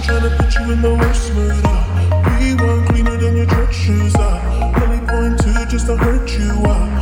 I'm trying to put you in the worst mood. Uh. We want cleaner than your church shoes. Uh. Only point two just to hurt you. Uh.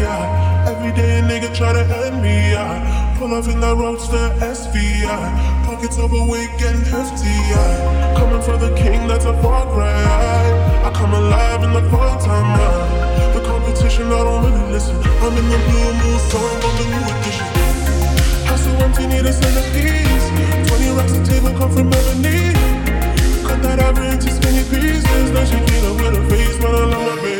Test. Every day a nigga try to end me, yeah. Pull off in that roadster SVI. Pockets overweight, getting hefty, yeah. Coming for the king, that's a far cry. I come alive in the fall time, yeah. The competition, I don't really listen. I'm in the blue moon song on the New Edition. House so empty, need a centerpiece. 20 racks a table come from ebony. Cut that ivory into skinny pieces. Now she clean up with her face, but I love my baby.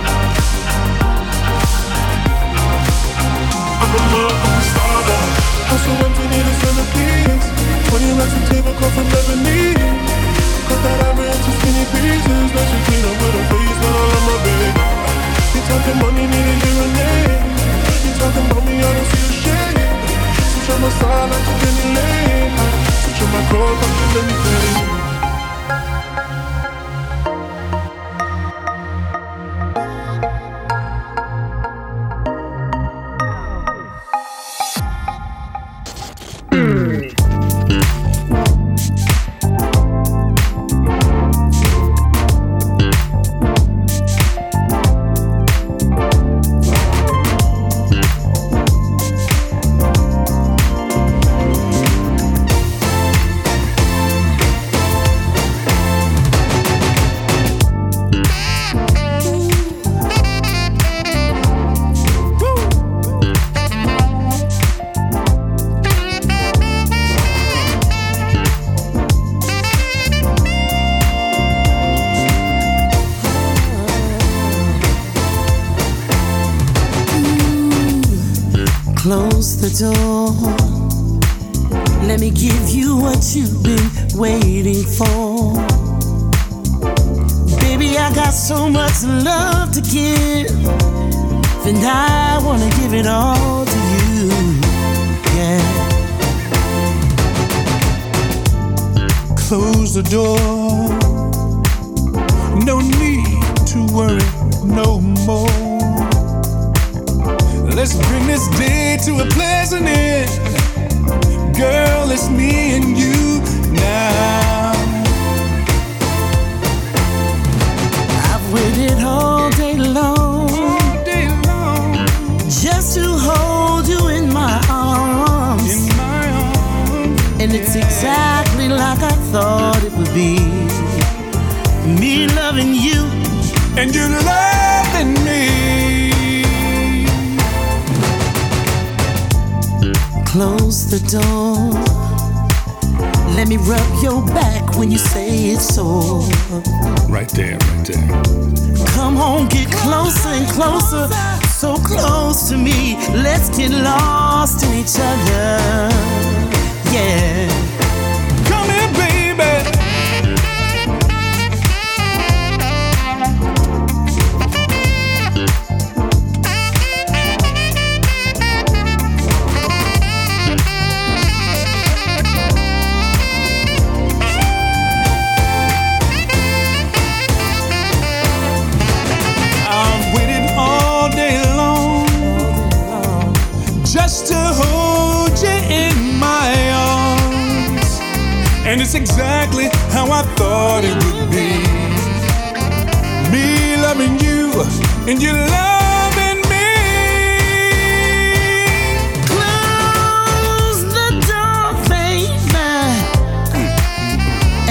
so empty, need a centerpiece. Twenty racks a table come from ebony. Cut that ivory into skinny pieces. Now she clean up with her face, but I love my baby. You talking money, need a hearing aid. You talking about me, I don't see a shade. Switch on my side, like you get me laid. Switch on my core, but you let me door. Let me give you what you've been waiting for. Baby, I got so much love to give, and I wanna give it all to you. Yeah. Close the door. No need to worry no more. Let's bring this day to a pleasant end. Girl, it's me and you now. I've waited all day long All day long just to hold you in my arms. in my arms. And it's exactly like I thought it would be. Me loving you And you love Close the door. Let me rub your back when you say it's so. Right there, right there. Come on, get closer and closer, so close to me. Let's get lost in each other. Yeah. It's exactly how I thought it would be. Me loving you and you loving me. Close the door, baby,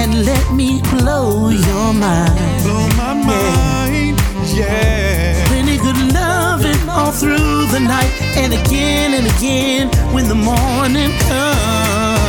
and let me blow your mind. Blow my mind, yeah. Plenty good loving all through the night, and again and again when the morning comes.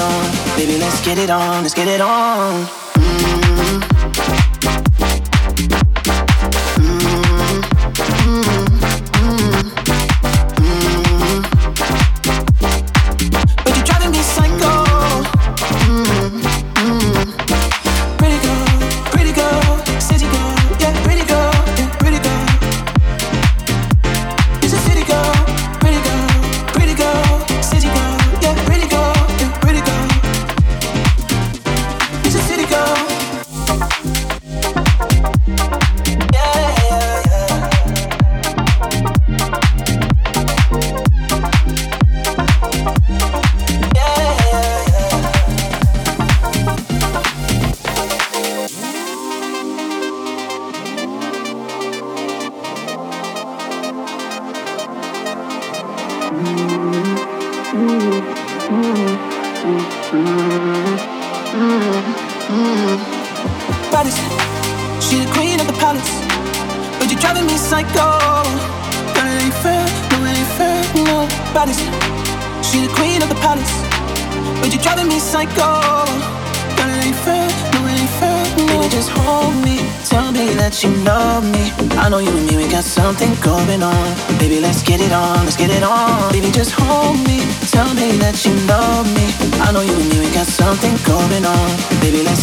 on. Baby, let's get it on, let's get it on. Mm-hmm.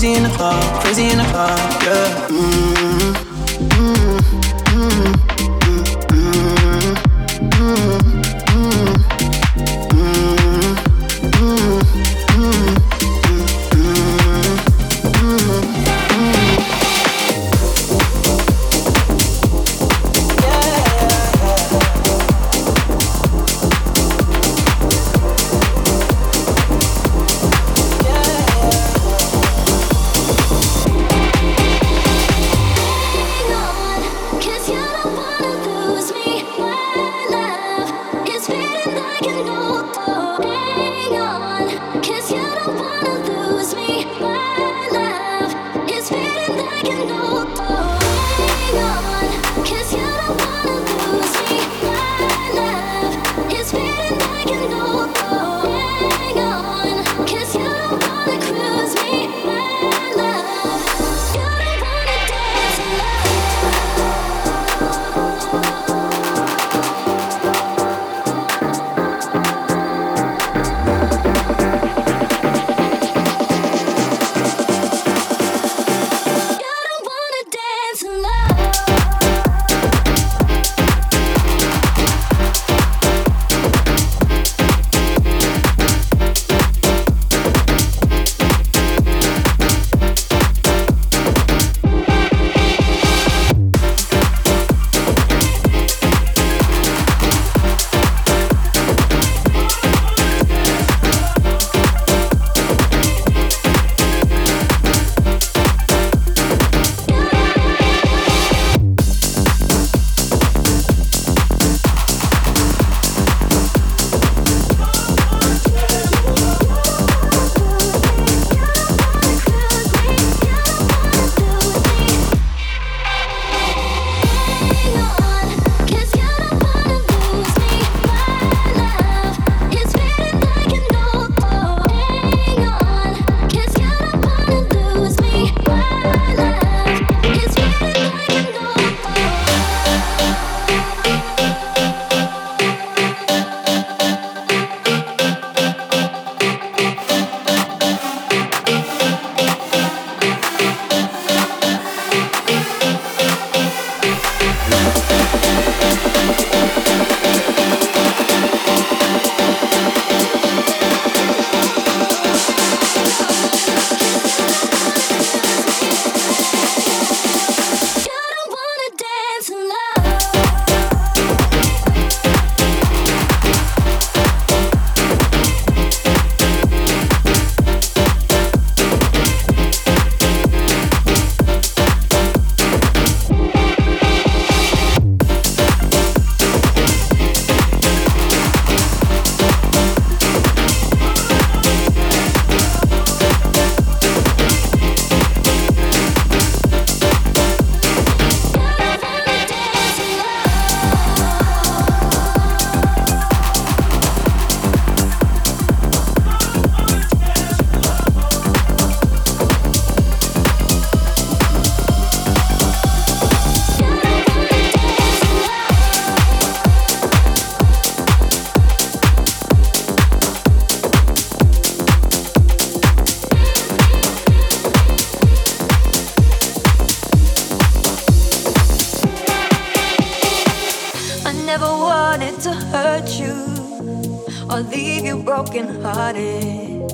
Crazy in the club, crazy in the club, yeah. Mm-hmm. Mm-hmm. broken hearted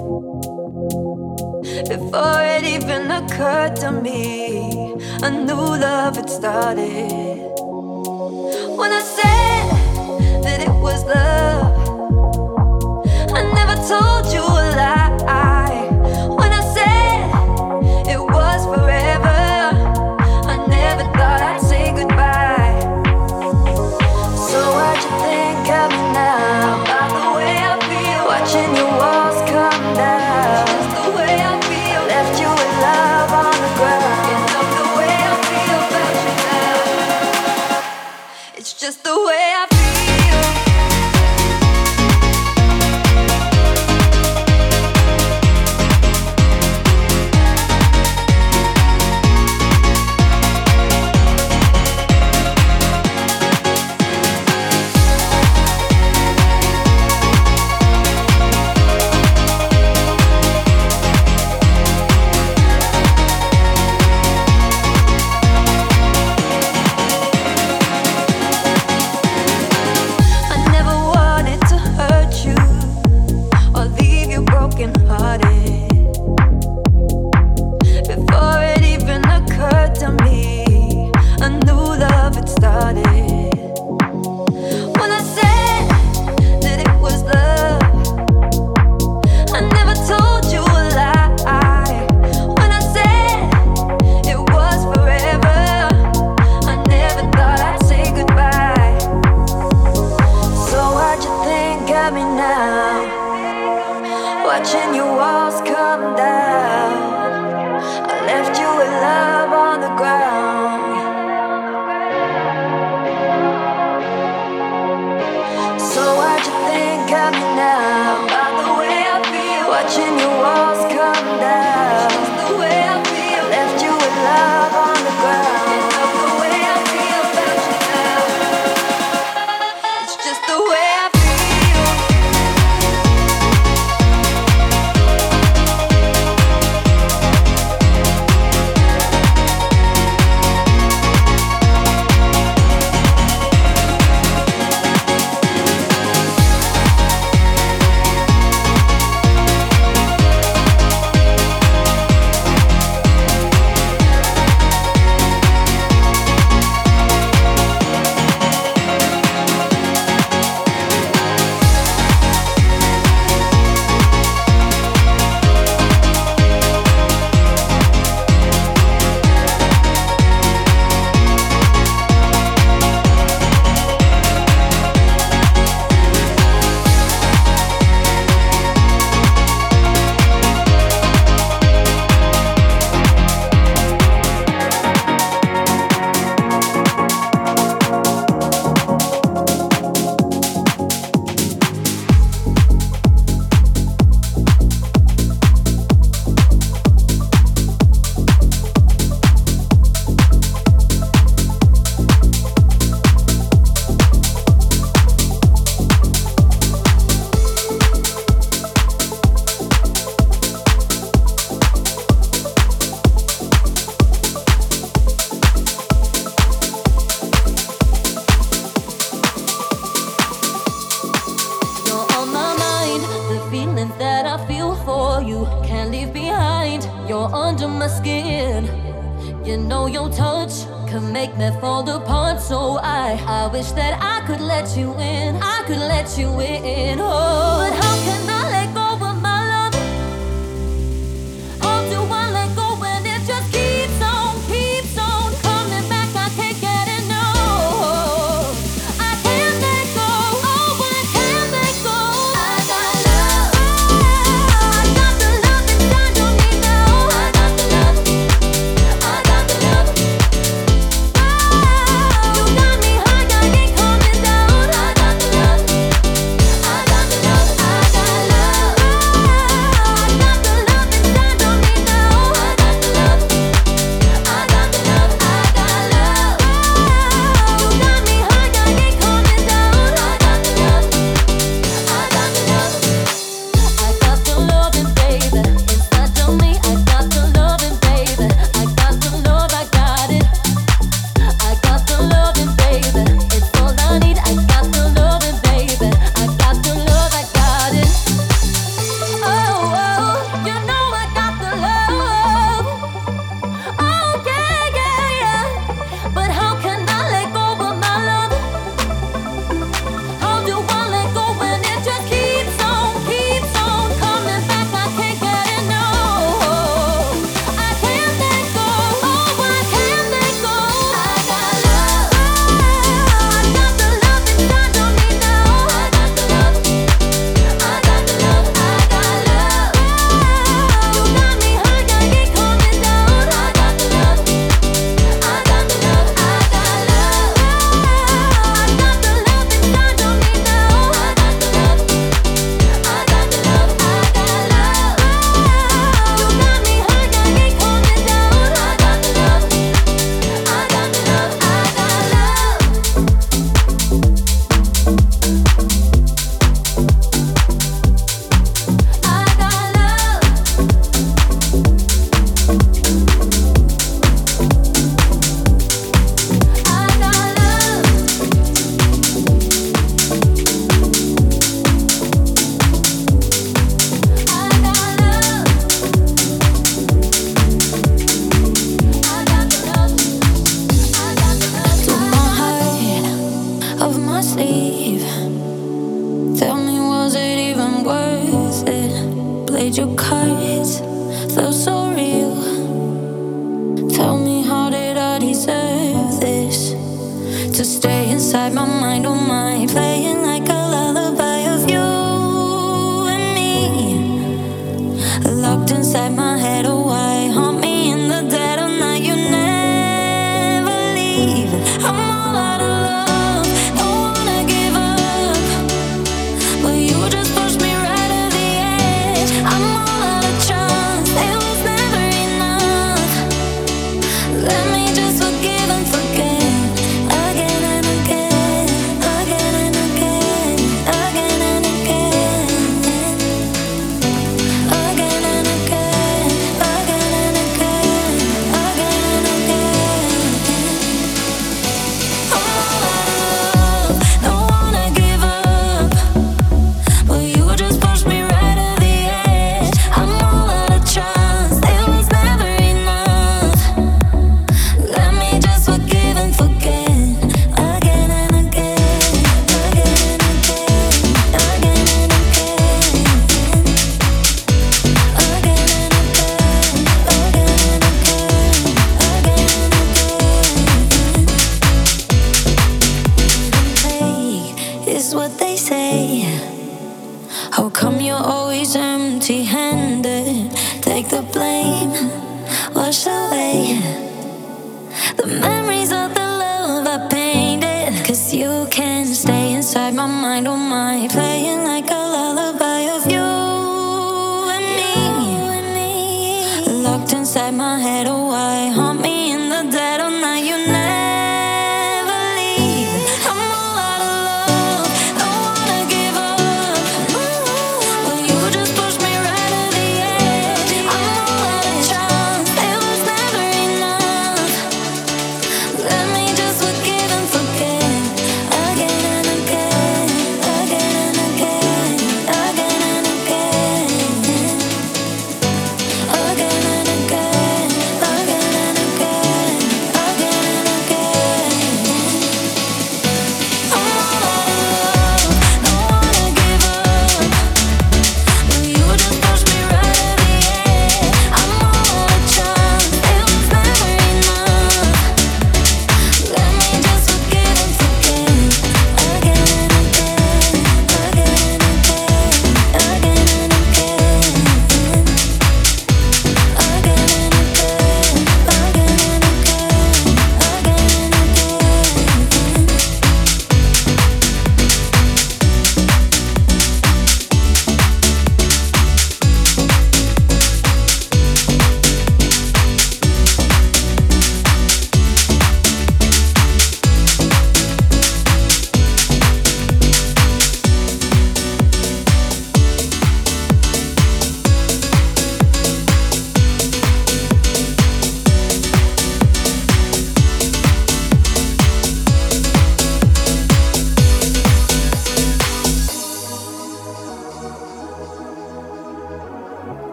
before it even occurred to me. A new love had started. When I said that it was love, I never told you. watching your walls come down. you're under my skin. You know your touch can make me fall apart. So I, I wish that I could let you in. I could let you in. Oh, but how can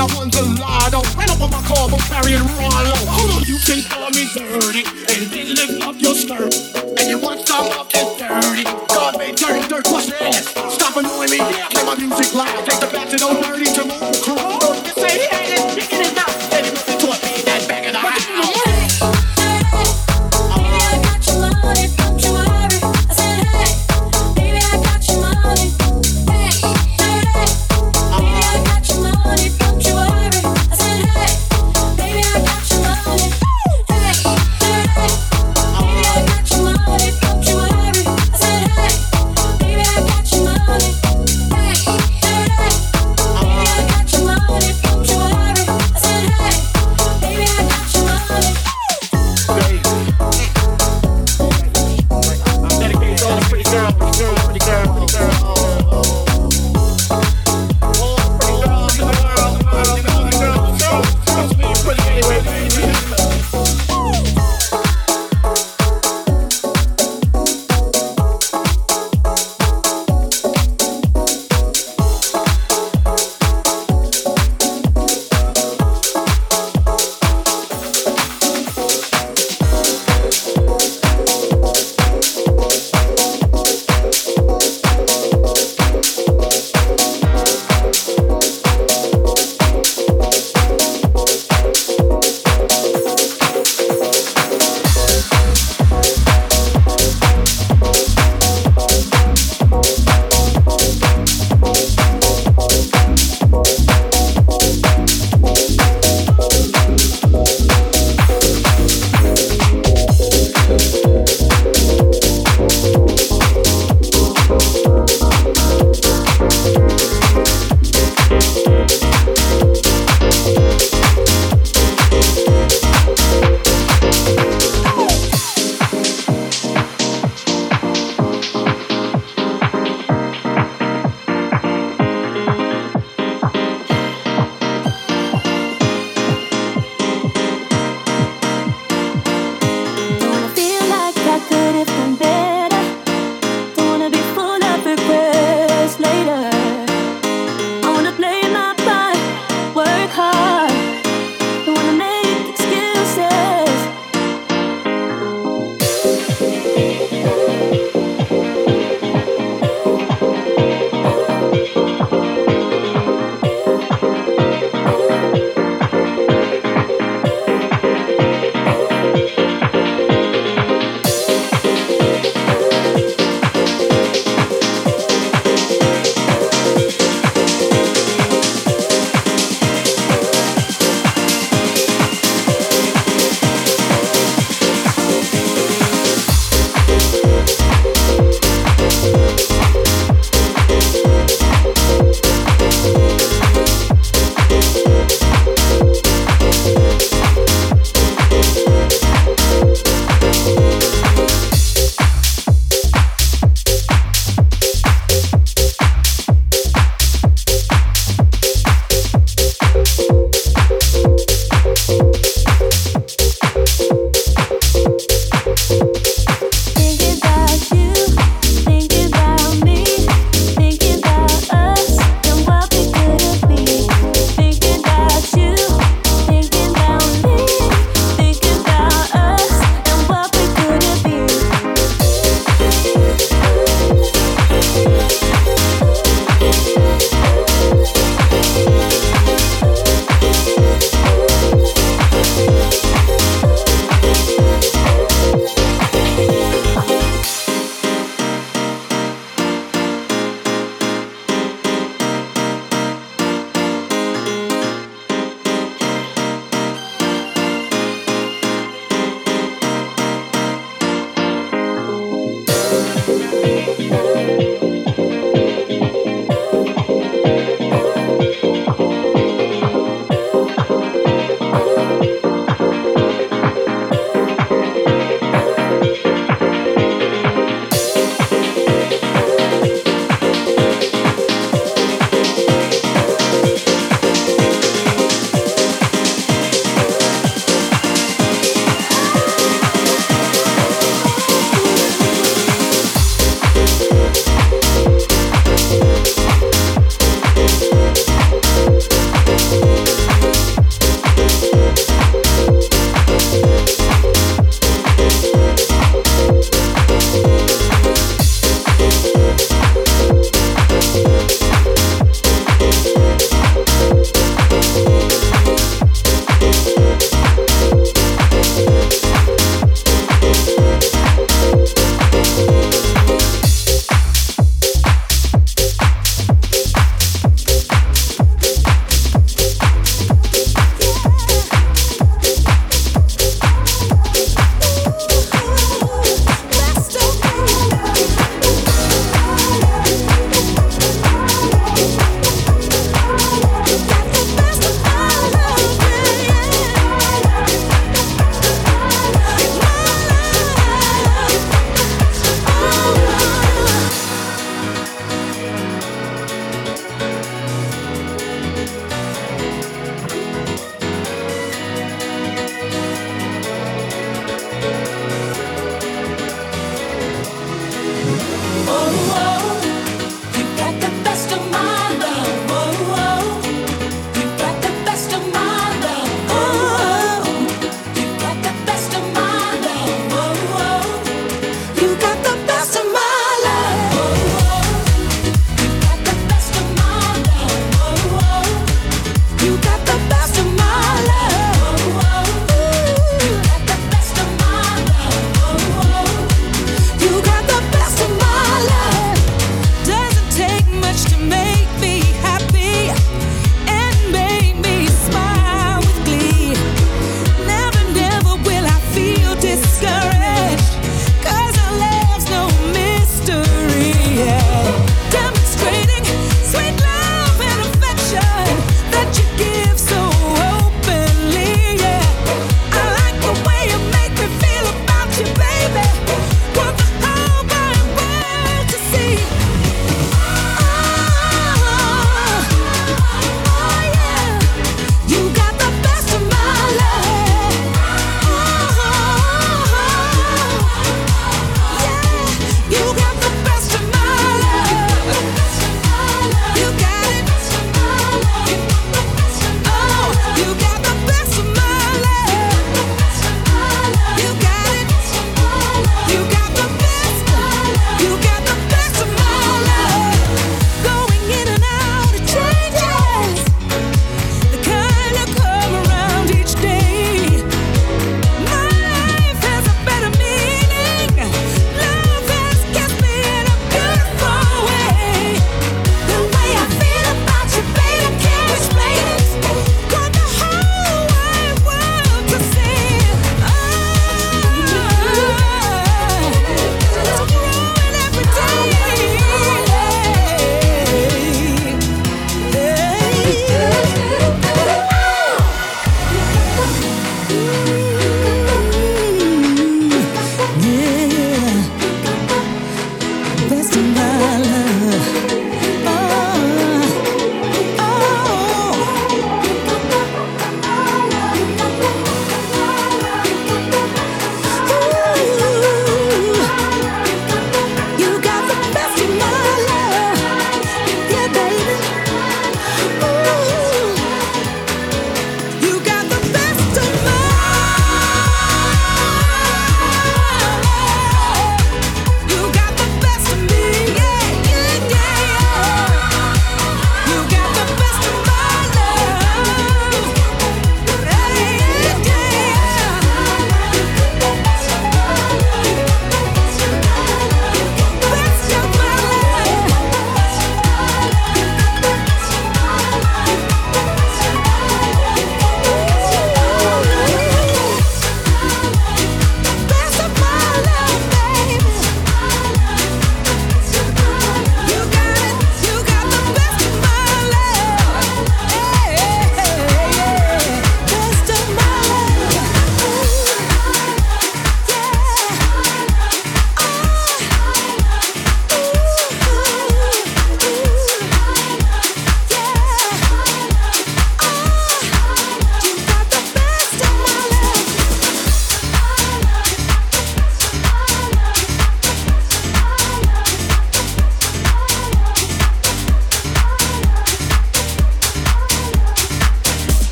I won the lotto. Ran up on my car, but carry it Rollo. Hold on, you can call me dirty and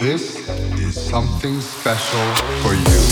This is something special for you.